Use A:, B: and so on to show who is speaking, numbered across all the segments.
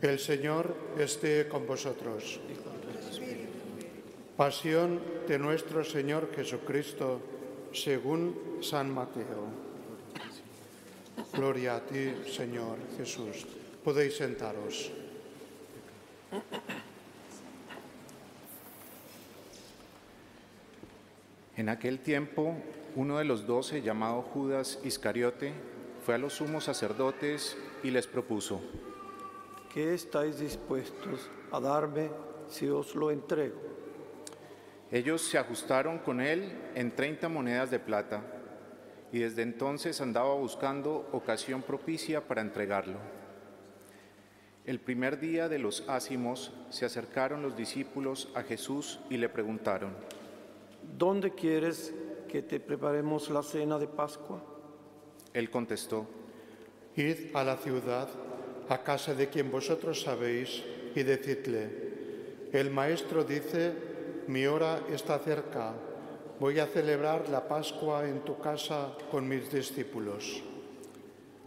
A: El Señor esté con vosotros. Pasión de nuestro Señor Jesucristo según San Mateo. Gloria a ti, Señor Jesús. Podéis sentaros.
B: En aquel tiempo, uno de los doce, llamado Judas Iscariote, fue a los sumos sacerdotes y les propuso,
C: ¿Qué estáis dispuestos a darme si os lo entrego?
B: Ellos se ajustaron con él en 30 monedas de plata y desde entonces andaba buscando ocasión propicia para entregarlo. El primer día de los ácimos se acercaron los discípulos a Jesús y le preguntaron,
C: ¿Dónde quieres que te preparemos la cena de Pascua?
B: Él contestó,
A: Id a la ciudad, a casa de quien vosotros sabéis, y decidle, el Maestro dice, mi hora está cerca, voy a celebrar la Pascua en tu casa con mis discípulos.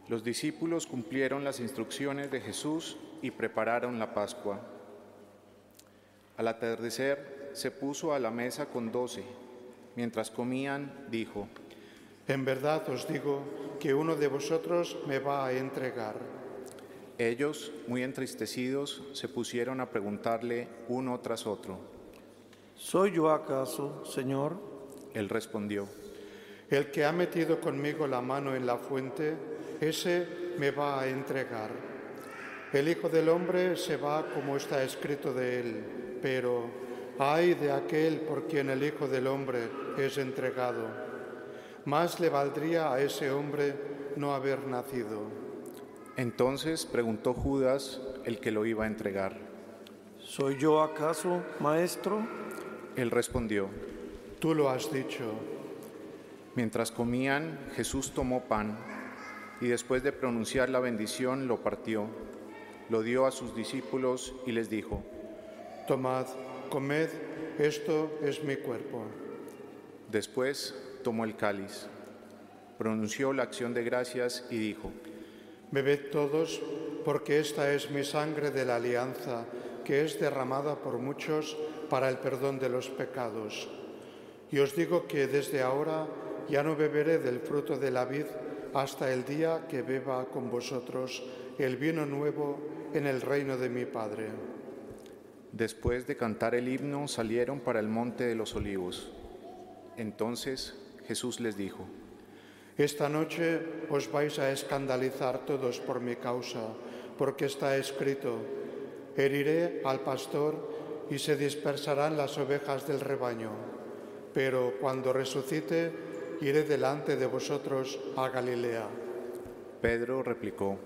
B: Los discípulos cumplieron las instrucciones de Jesús y prepararon la Pascua. Al atardecer se puso a la mesa con doce. Mientras comían, dijo,
A: En verdad os digo que uno de vosotros me va a entregar.
B: Ellos, muy entristecidos, se pusieron a preguntarle uno tras otro.
C: ¿Soy yo acaso, Señor?
B: Él respondió,
A: El que ha metido conmigo la mano en la fuente, ese me va a entregar. El Hijo del Hombre se va como está escrito de él, pero ay de aquel por quien el Hijo del Hombre es entregado. Más le valdría a ese hombre no haber nacido.
B: Entonces preguntó Judas, el que lo iba a entregar.
C: ¿Soy yo acaso, Maestro?
B: Él respondió,
A: Tú lo has dicho.
B: Mientras comían, Jesús tomó pan y después de pronunciar la bendición lo partió, lo dio a sus discípulos y les dijo,
A: Tomad, comed, esto es mi cuerpo.
B: Después tomó el cáliz, pronunció la acción de gracias y dijo,
A: Bebed todos, porque esta es mi sangre de la alianza, que es derramada por muchos para el perdón de los pecados. Y os digo que desde ahora ya no beberé del fruto de la vid hasta el día que beba con vosotros el vino nuevo en el reino de mi Padre.
B: Después de cantar el himno salieron para el monte de los olivos. Entonces Jesús les dijo,
A: Esta noche os vais a escandalizar todos por mi causa, porque está escrito, heriré al pastor y se dispersarán las ovejas del rebaño. Pero cuando resucite, iré delante de vosotros a Galilea.
B: Pedro replicó,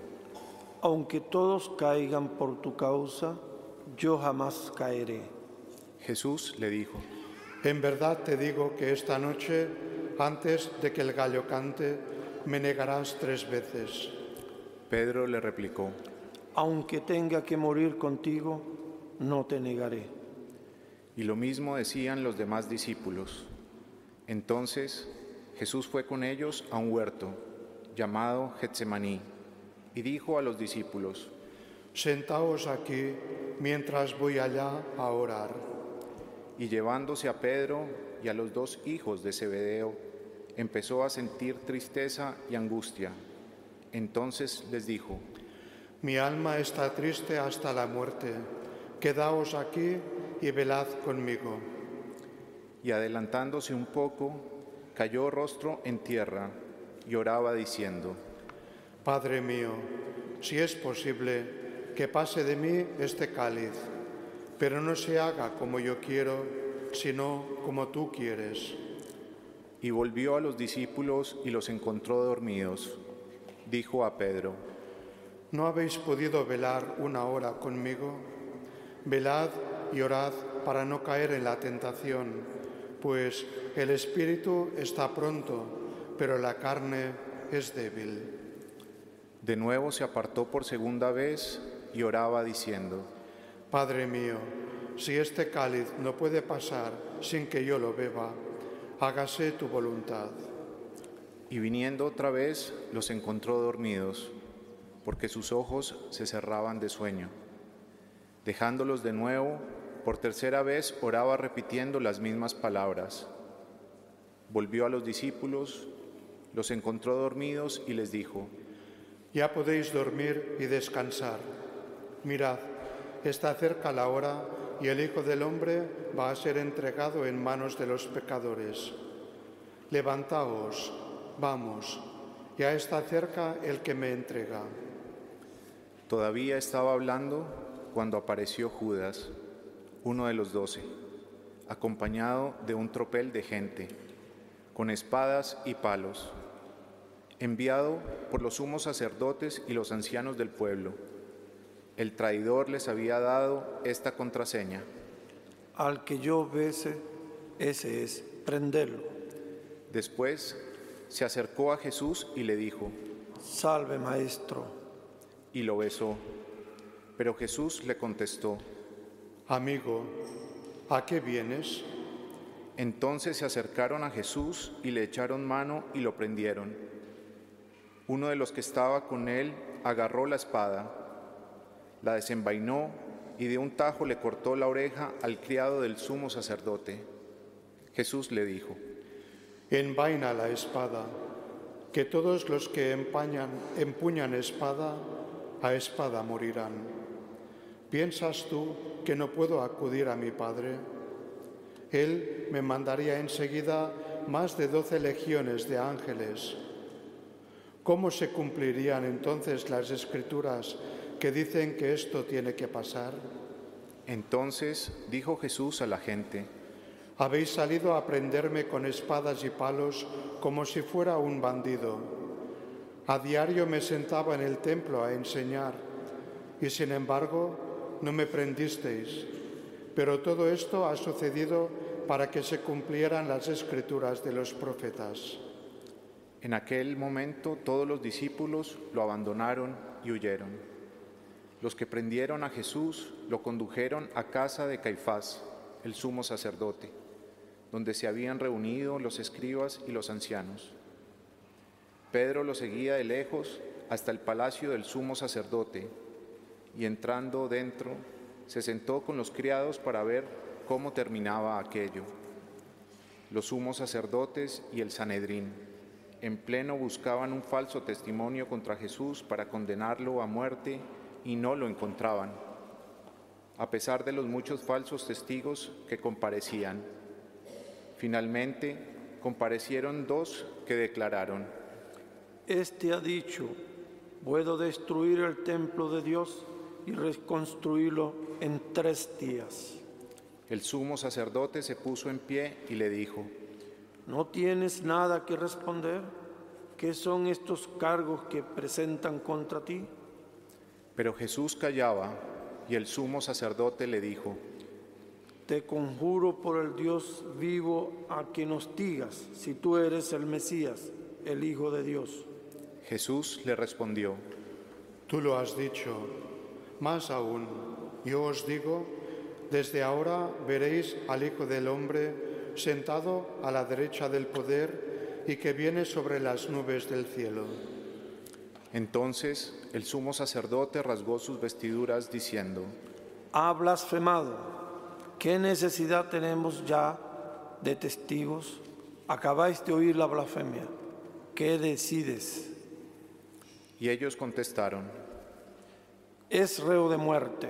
C: Aunque todos caigan por tu causa, yo jamás caeré.
B: Jesús le dijo,
A: En verdad te digo que esta noche, antes de que el gallo cante, me negarás tres veces.
B: Pedro le replicó,
C: Aunque tenga que morir contigo, no te negaré.
B: y lo mismo decían los demás discípulos. Entonces Jesús fue con ellos a un huerto llamado Getsemaní y dijo a los discípulos,
A: Sentaos aquí mientras voy allá a orar.
B: y llevándose a Pedro y a los dos hijos de Zebedeo, empezó a sentir tristeza y angustia. Entonces les dijo,
A: Mi alma está triste hasta la muerte. Quedaos aquí y velad conmigo.
B: y adelantándose un poco, cayó rostro en tierra y oraba diciendo,
A: Padre mío, si es posible, que pase de mí este cáliz, pero no se haga como yo quiero, sino como tú quieres.
B: Y volvió a los discípulos y los encontró dormidos. Dijo a Pedro,
A: ¿No habéis podido velar una hora conmigo? Velad y orad para no caer en la tentación, pues el espíritu está pronto, pero la carne es débil.
B: de nuevo se apartó por segunda vez y oraba diciendo,
A: Padre mío, si este cáliz no puede pasar sin que yo lo beba, hágase tu voluntad.
B: y viniendo otra vez los encontró dormidos, porque sus ojos se cerraban de sueño. Dejándolos de nuevo, por tercera vez oraba repitiendo las mismas palabras. Volvió a los discípulos, los encontró dormidos y les dijo,
A: Ya podéis dormir y descansar. Mirad, está cerca la hora y el Hijo del Hombre va a ser entregado en manos de los pecadores. Levantaos, vamos, ya está cerca el que me entrega.
B: Todavía estaba hablando cuando apareció Judas, uno de los doce, acompañado de un tropel de gente, con espadas y palos, enviado por los sumos sacerdotes y los ancianos del pueblo. El traidor les había dado esta contraseña.
C: Al que yo bese, ese es, prenderlo.
B: Después se acercó a Jesús y le dijo,
C: Salve, maestro.
B: y lo besó. Pero Jesús le contestó,
A: Amigo, ¿a qué vienes?
B: Entonces se acercaron a Jesús y le echaron mano y lo prendieron. Uno de los que estaba con él agarró la espada, la desenvainó y de un tajo le cortó la oreja al criado del sumo sacerdote. Jesús le dijo,
A: Envaina la espada, que todos los que empañan, empuñan espada, a espada morirán. ¿Piensas tú que no puedo acudir a mi Padre? Él me mandaría enseguida más de doce legiones de ángeles. ¿Cómo se cumplirían entonces las escrituras que dicen que esto tiene que pasar?
B: Entonces dijo Jesús a la gente,
A: Habéis salido a prenderme con espadas y palos como si fuera un bandido. A diario me sentaba en el templo a enseñar y sin embargo no me prendisteis. Pero todo esto ha sucedido para que se cumplieran las escrituras de los profetas.
B: En aquel momento todos los discípulos lo abandonaron y huyeron. Los que prendieron a Jesús lo condujeron a casa de Caifás, el sumo sacerdote, donde se habían reunido los escribas y los ancianos. Pedro lo seguía de lejos hasta el palacio del sumo sacerdote y entrando dentro se sentó con los criados para ver cómo terminaba aquello. Los sumos sacerdotes y el Sanedrín en pleno buscaban un falso testimonio contra Jesús para condenarlo a muerte y no lo encontraban, a pesar de los muchos falsos testigos que comparecían. Finalmente, comparecieron dos que declararon,
C: Este ha dicho, puedo destruir el templo de Dios y reconstruirlo en tres días.
B: el sumo sacerdote se puso en pie y le dijo,
C: ¿No tienes nada que responder? ¿Qué son estos cargos que presentan contra ti?
B: Pero Jesús callaba y el sumo sacerdote le dijo,
C: Te conjuro por el Dios vivo a que nos digas si tú eres el Mesías, el Hijo de Dios.
B: Jesús le respondió,
A: Tú lo has dicho. Más aún, yo os digo, desde ahora veréis al Hijo del Hombre sentado a la derecha del poder y que viene sobre las nubes del cielo.
B: Entonces el sumo sacerdote rasgó sus vestiduras diciendo,
C: Ha blasfemado. ¿Qué necesidad tenemos ya de testigos? Acabáis de oír la blasfemia. ¿Qué decides?
B: y ellos contestaron,
C: Es reo de muerte.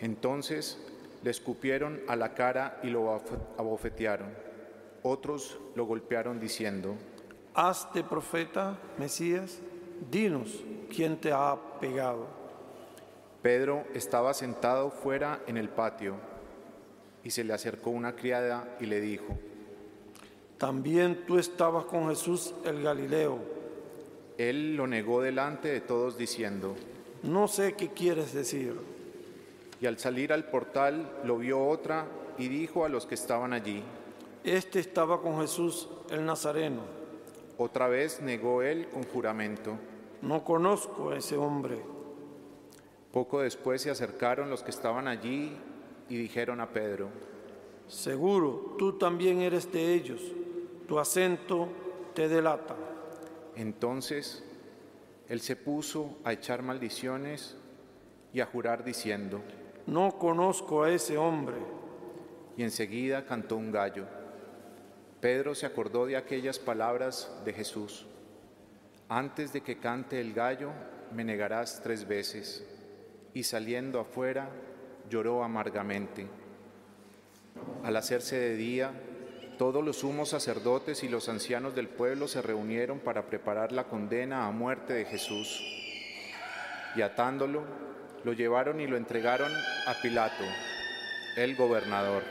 B: entonces le escupieron a la cara y lo abofetearon. Otros lo golpearon diciendo,
C: Hazte profeta, Mesías. Dinos quién te ha pegado.
B: Pedro estaba sentado fuera en el patio y se le acercó una criada y le dijo,
C: También tú estabas con Jesús el Galileo.
B: él lo negó delante de todos diciendo,
C: No sé qué quieres decir.
B: y al salir al portal lo vio otra y dijo a los que estaban allí,
C: Este estaba con Jesús el Nazareno.
B: otra vez negó él con juramento.
C: No conozco a ese hombre.
B: Poco después se acercaron los que estaban allí y dijeron a Pedro,
C: Seguro, tú también eres de ellos. Tu acento te delata.
B: Entonces él se puso a echar maldiciones y a jurar diciendo,
C: no conozco a ese hombre.
B: Y enseguida cantó un gallo. Pedro se acordó de aquellas palabras de Jesús. Antes de que cante el gallo, me negarás tres veces. Y saliendo afuera, lloró amargamente. Al hacerse de día, todos los sumos sacerdotes y los ancianos del pueblo se reunieron para preparar la condena a muerte de Jesús. Y atándolo, lo llevaron y lo entregaron a Pilato, el gobernador.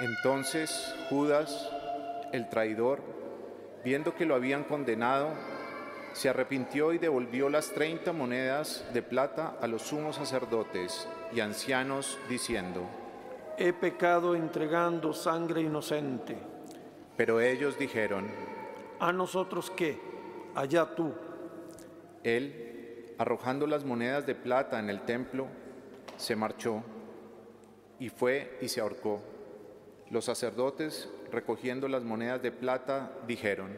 B: Entonces Judas, el traidor, viendo que lo habían condenado, se arrepintió y devolvió las treinta monedas de plata a los sumos sacerdotes y ancianos, diciendo,
C: He pecado entregando sangre inocente.
B: Pero ellos dijeron,
C: ¿A nosotros qué? Allá tú.
B: Él, arrojando las monedas de plata en el templo, se marchó y fue y se ahorcó. Los sacerdotes, recogiendo las monedas de plata, dijeron,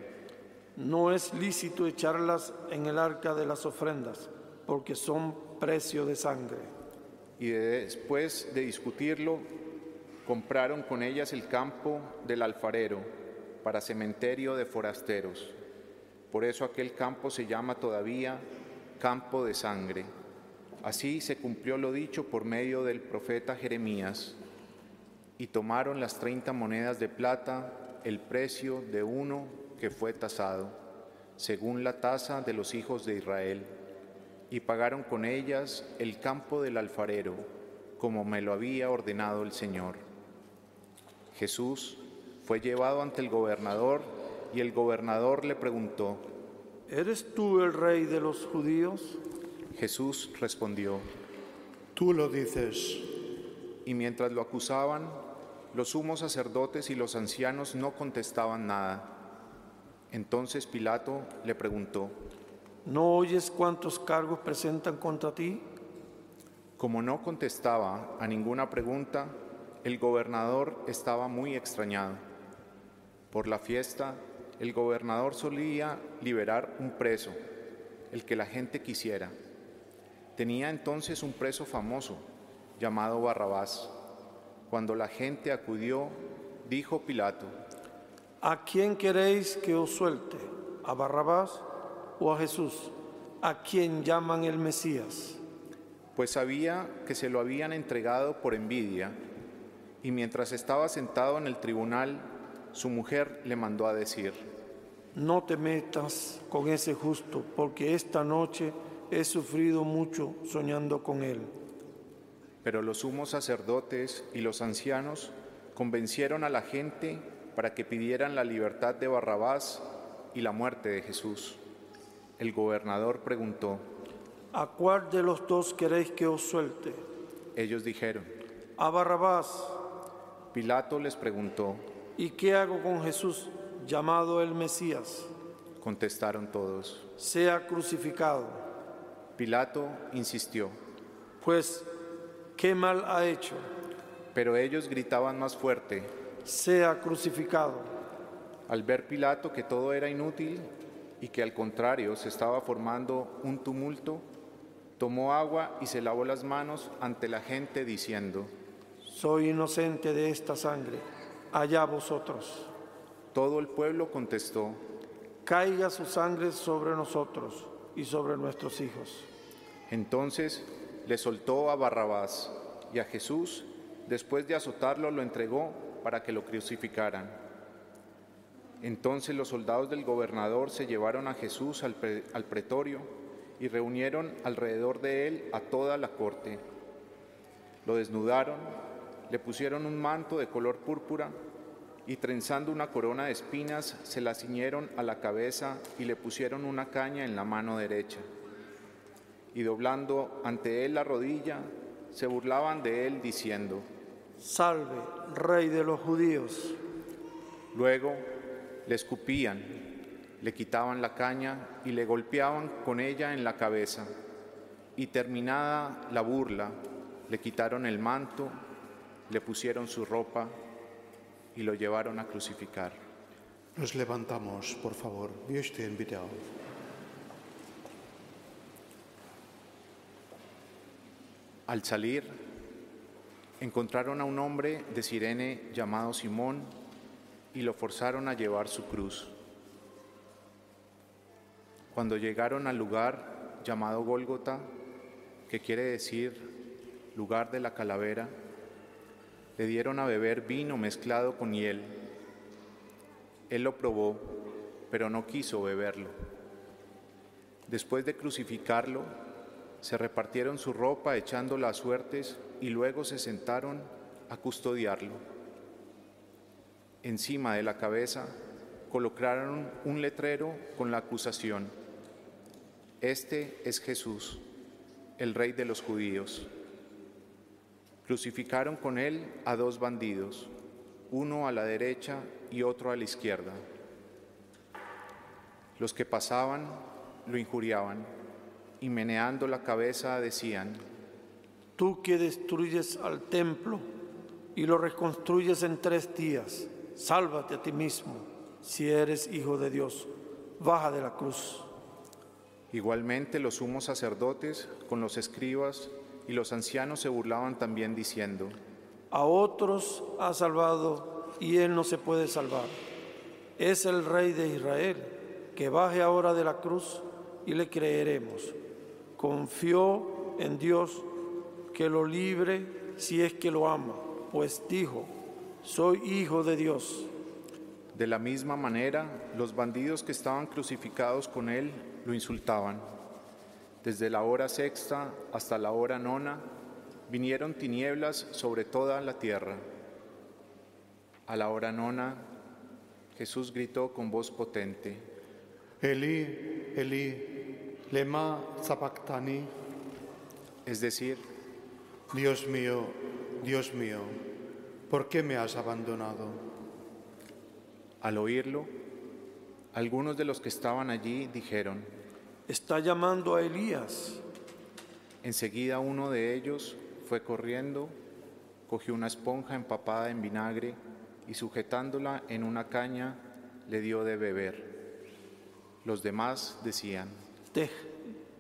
C: No es lícito echarlas en el arca de las ofrendas, porque son precio de sangre.
B: y después de discutirlo, compraron con ellas el campo del alfarero para cementerio de forasteros. Por eso aquel campo se llama todavía campo de sangre. Así se cumplió lo dicho por medio del profeta Jeremías. Y tomaron las treinta monedas de plata, el precio de uno que fue tasado, según la tasa de los hijos de Israel, y pagaron con ellas el campo del alfarero, como me lo había ordenado el Señor. Jesús fue llevado ante el gobernador y el gobernador le preguntó,
C: ¿Eres tú el rey de los judíos?
B: Jesús respondió,
A: Tú lo dices.
B: y mientras lo acusaban, los sumos sacerdotes y los ancianos no contestaban nada. Entonces Pilato le preguntó,
C: ¿No oyes cuántos cargos presentan contra ti?
B: como no contestaba a ninguna pregunta, el gobernador estaba muy extrañado. Por la fiesta, el gobernador solía liberar un preso, el que la gente quisiera. Tenía entonces un preso famoso, llamado Barrabás. Cuando la gente acudió, dijo Pilato,
C: ¿A quién queréis que os suelte? ¿A Barrabás o a Jesús? ¿A quien llaman el Mesías?
B: pues sabía que se lo habían entregado por envidia, y mientras estaba sentado en el tribunal, su mujer le mandó a decir,
C: No te metas con ese justo, porque esta noche he sufrido mucho soñando con él.
B: Pero los sumos sacerdotes y los ancianos convencieron a la gente para que pidieran la libertad de Barrabás y la muerte de Jesús. El gobernador preguntó,
C: ¿A cuál de los dos queréis que os suelte?
B: ellos dijeron,
C: A Barrabás.
B: Pilato les preguntó,
C: ¿Y qué hago con Jesús, llamado el Mesías?
B: contestaron todos.
C: Sea crucificado.
B: Pilato insistió,
C: Pues, ¿qué mal ha hecho?
B: pero ellos gritaban más fuerte.
C: Sea crucificado.
B: Al ver Pilato que todo era inútil y que al contrario se estaba formando un tumulto, tomó agua y se lavó las manos ante la gente diciendo,
C: Soy inocente de esta sangre. Allá vosotros.
B: todo el pueblo contestó,
C: Caiga su sangre sobre nosotros y sobre nuestros hijos.
B: entonces le soltó a Barrabás y a Jesús, después de azotarlo, lo entregó para que lo crucificaran. Entonces los soldados del gobernador se llevaron a Jesús al, al pretorio y reunieron alrededor de él a toda la corte. Lo desnudaron, le pusieron un manto de color púrpura y trenzando una corona de espinas se la ciñeron a la cabeza y le pusieron una caña en la mano derecha. Y doblando ante él la rodilla, se burlaban de él diciendo,
C: Salve, Rey de los judíos.
B: Luego le escupían, le quitaban la caña y le golpeaban con ella en la cabeza. Y terminada la burla, le quitaron el manto, le pusieron su ropa y lo llevaron a crucificar.
A: Nos levantamos, por favor. Wir stehen bitte
B: Al salir, encontraron a un hombre de Sirene llamado Simón y lo forzaron a llevar su cruz. Cuando llegaron al lugar llamado Gólgota, que quiere decir lugar de la calavera, le dieron a beber vino mezclado con hiel. Él lo probó, pero no quiso beberlo. Después de crucificarlo, se repartieron su ropa echándola a suertes y luego se sentaron a custodiarlo. Encima de la cabeza colocaron un letrero con la acusación, Este es Jesús, el rey de los judíos. Crucificaron con él a dos bandidos, uno a la derecha y otro a la izquierda. Los que pasaban lo injuriaban y meneando la cabeza decían,
C: Tú que destruyes al templo y lo reconstruyes en tres días, sálvate a ti mismo si eres hijo de Dios, baja de la cruz.
B: Igualmente los sumos sacerdotes con los escribas y los ancianos se burlaban también diciendo,
C: A otros ha salvado y él no se puede salvar. Es el rey de Israel, que baje ahora de la cruz y le creeremos. Confió en Dios que lo libre si es que lo ama, pues dijo, soy hijo de Dios.
B: De la misma manera, los bandidos que estaban crucificados con él lo insultaban. Desde la hora sexta hasta la hora nona vinieron tinieblas sobre toda la tierra. A la hora nona, Jesús gritó con voz potente,
A: Elí, Elí, lema sabactani,
B: es decir,
A: Dios mío, Dios mío, ¿por qué me has abandonado?
B: al oírlo, algunos de los que estaban allí dijeron,
C: Está llamando a Elías.
B: Enseguida uno de ellos fue corriendo, cogió una esponja empapada en vinagre y sujetándola en una caña le dio de beber. Los demás decían,
C: "Dej-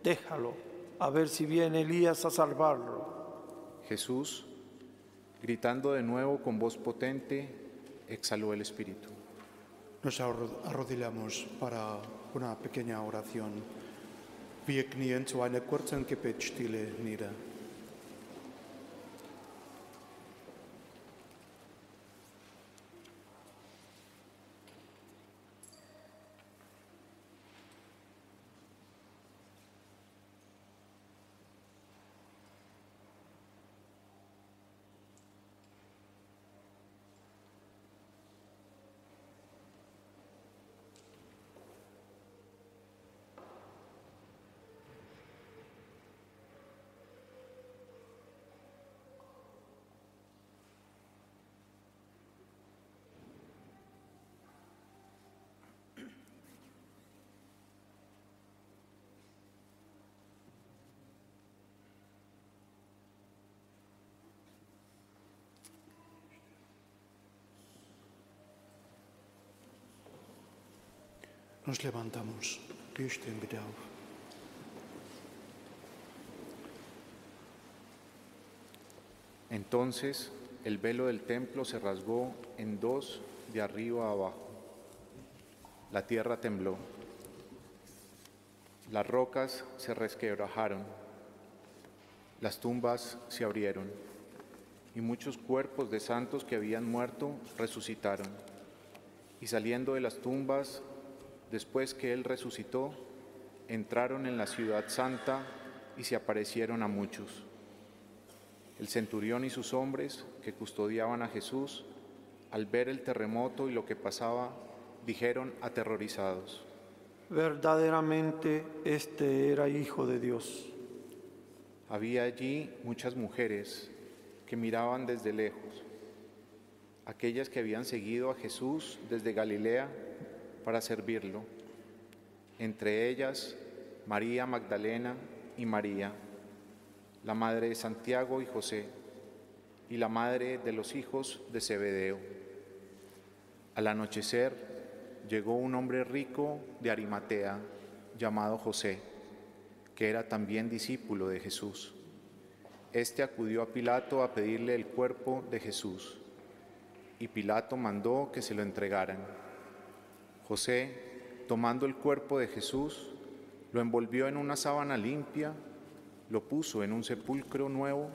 C: déjalo, a ver si viene Elías a salvarlo.
B: Jesús, gritando de nuevo con voz potente, exhaló el espíritu.
A: Nos arro- arrodillamos para una pequeña oración. Wir knien zu einer kurzen Gebetsstille nieder. Nos levantamos.
B: Entonces el velo del templo se rasgó en dos de arriba a abajo. La tierra tembló. Las rocas se resquebrajaron. Las tumbas se abrieron. Y muchos cuerpos de santos que habían muerto resucitaron. Y saliendo de las tumbas, después que Él resucitó, entraron en la ciudad santa y se aparecieron a muchos. El centurión y sus hombres que custodiaban a Jesús, al ver el terremoto y lo que pasaba, dijeron aterrorizados,
C: Verdaderamente este era hijo de Dios.
B: había allí muchas mujeres que miraban desde lejos, aquellas que habían seguido a Jesús desde Galilea para servirlo, entre ellas María Magdalena y María, la madre de Santiago y José, y la madre de los hijos de Zebedeo. Al anochecer llegó un hombre rico de Arimatea llamado José, que era también discípulo de Jesús. Este acudió a Pilato a pedirle el cuerpo de Jesús, y Pilato mandó que se lo entregaran. José, tomando el cuerpo de Jesús, lo envolvió en una sábana limpia, lo puso en un sepulcro nuevo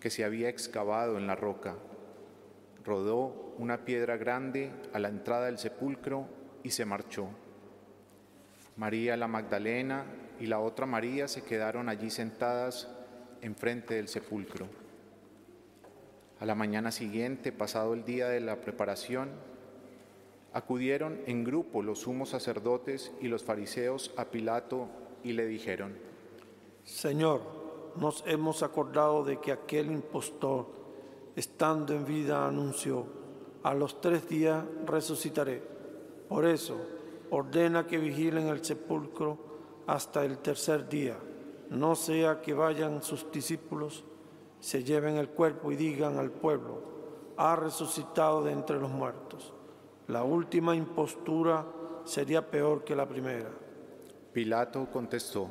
B: que se había excavado en la roca. Rodó una piedra grande a la entrada del sepulcro y se marchó. María la Magdalena y la otra María se quedaron allí sentadas enfrente del sepulcro. A la mañana siguiente, pasado el día de la preparación, acudieron en grupo los sumos sacerdotes y los fariseos a Pilato y le dijeron,
C: Señor, nos hemos acordado de que aquel impostor, estando en vida, anunció, a los tres días resucitaré. Por eso, ordena que vigilen el sepulcro hasta el tercer día no sea que vayan sus discípulos, se lleven el cuerpo y digan al pueblo, ha resucitado de entre los muertos. La última impostura sería peor que la primera.
B: Pilato contestó,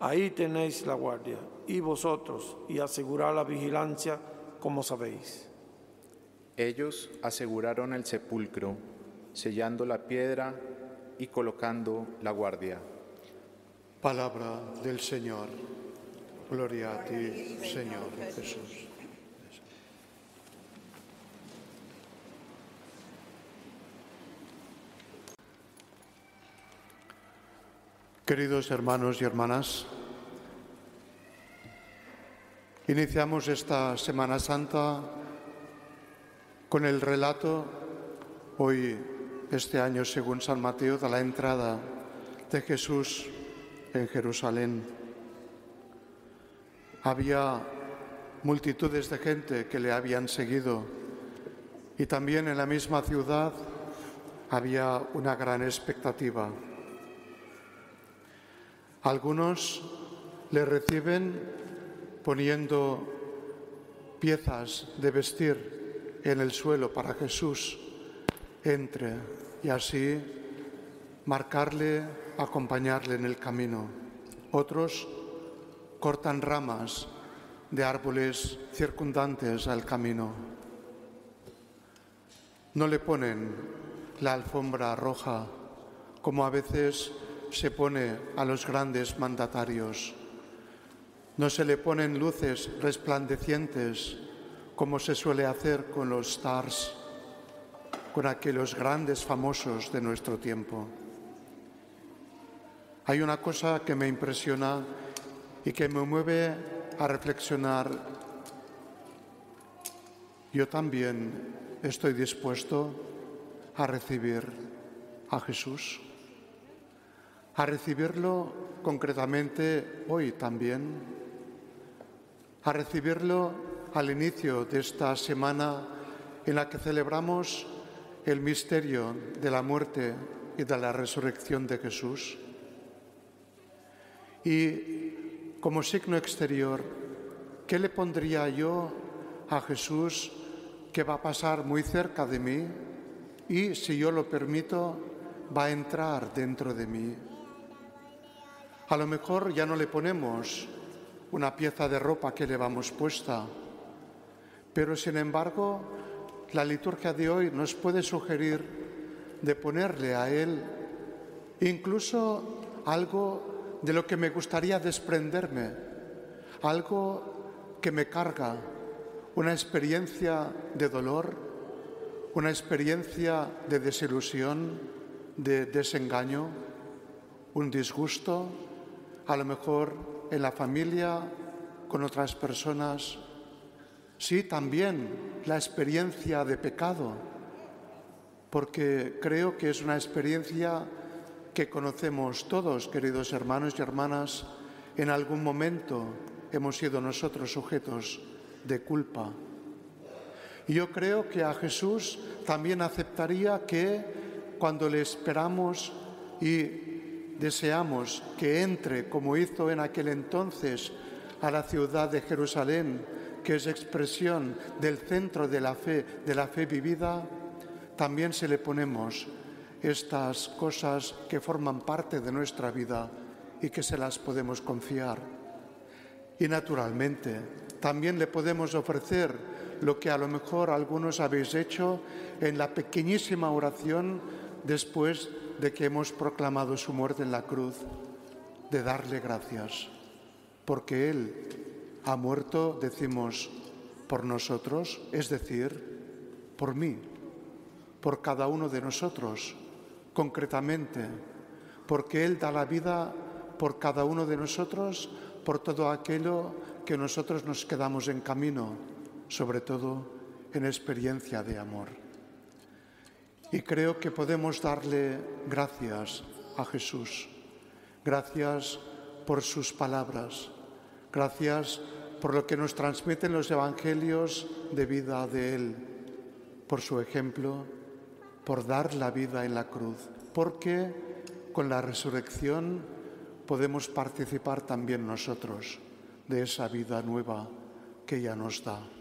C: Ahí tenéis la guardia, y vosotros, y asegurad la vigilancia como sabéis.
B: Ellos aseguraron el sepulcro, sellando la piedra y colocando la guardia.
A: Palabra del Señor. Gloria a ti, Señor Jesús. Queridos hermanos y hermanas, iniciamos esta Semana Santa con el relato, hoy, este año según San Mateo, de la entrada de Jesús en Jerusalén. Había multitudes de gente que le habían seguido y también en la misma ciudad había una gran expectativa. Algunos le reciben poniendo piezas de vestir en el suelo para Jesús entre y así marcarle acompañarle en el camino. Otros cortan ramas de árboles circundantes al camino. No le ponen la alfombra roja como a veces se pone a los grandes mandatarios. No se le ponen luces resplandecientes como se suele hacer con los stars, con aquellos grandes famosos de nuestro tiempo. Hay una cosa que me impresiona y que me mueve a reflexionar. Yo también estoy dispuesto a recibir a Jesús, a recibirlo concretamente hoy también, a recibirlo al inicio de esta semana en la que celebramos el misterio de la muerte y de la resurrección de Jesús. Y como signo exterior, ¿qué le pondría yo a Jesús que va a pasar muy cerca de mí y, si yo lo permito, va a entrar dentro de mí? A lo mejor ya no le ponemos una pieza de ropa que le vamos puesta, pero sin embargo la liturgia de hoy nos puede sugerir de ponerle a Él incluso algo de lo que me gustaría desprenderme, algo que me carga, una experiencia de dolor, una experiencia de desilusión, de desengaño, un disgusto, a lo mejor en la familia, con otras personas. Sí, también la experiencia de pecado, porque creo que es una experiencia que conocemos todos, queridos hermanos y hermanas, en algún momento hemos sido nosotros sujetos de culpa. Y yo creo que a Jesús también aceptaría que cuando le esperamos y deseamos que entre, como hizo en aquel entonces, a la ciudad de Jerusalén, que es expresión del centro de la fe, de la fe vivida, también se le ponemos estas cosas que forman parte de nuestra vida y que se las podemos confiar. Y naturalmente, también le podemos ofrecer lo que a lo mejor algunos habéis hecho en la pequeñísima oración después de que hemos proclamado su muerte en la cruz, de darle gracias, porque Él ha muerto, decimos, por nosotros, es decir, por mí, por cada uno de nosotros, concretamente, porque Él da la vida por cada uno de nosotros, por todo aquello que nosotros nos quedamos en camino, sobre todo en experiencia de amor. Y creo que podemos darle gracias a Jesús, gracias por sus palabras, gracias por lo que nos transmiten los evangelios de vida de Él, por su ejemplo, por dar la vida en la cruz, porque con la resurrección podemos participar también nosotros de esa vida nueva que ya nos da.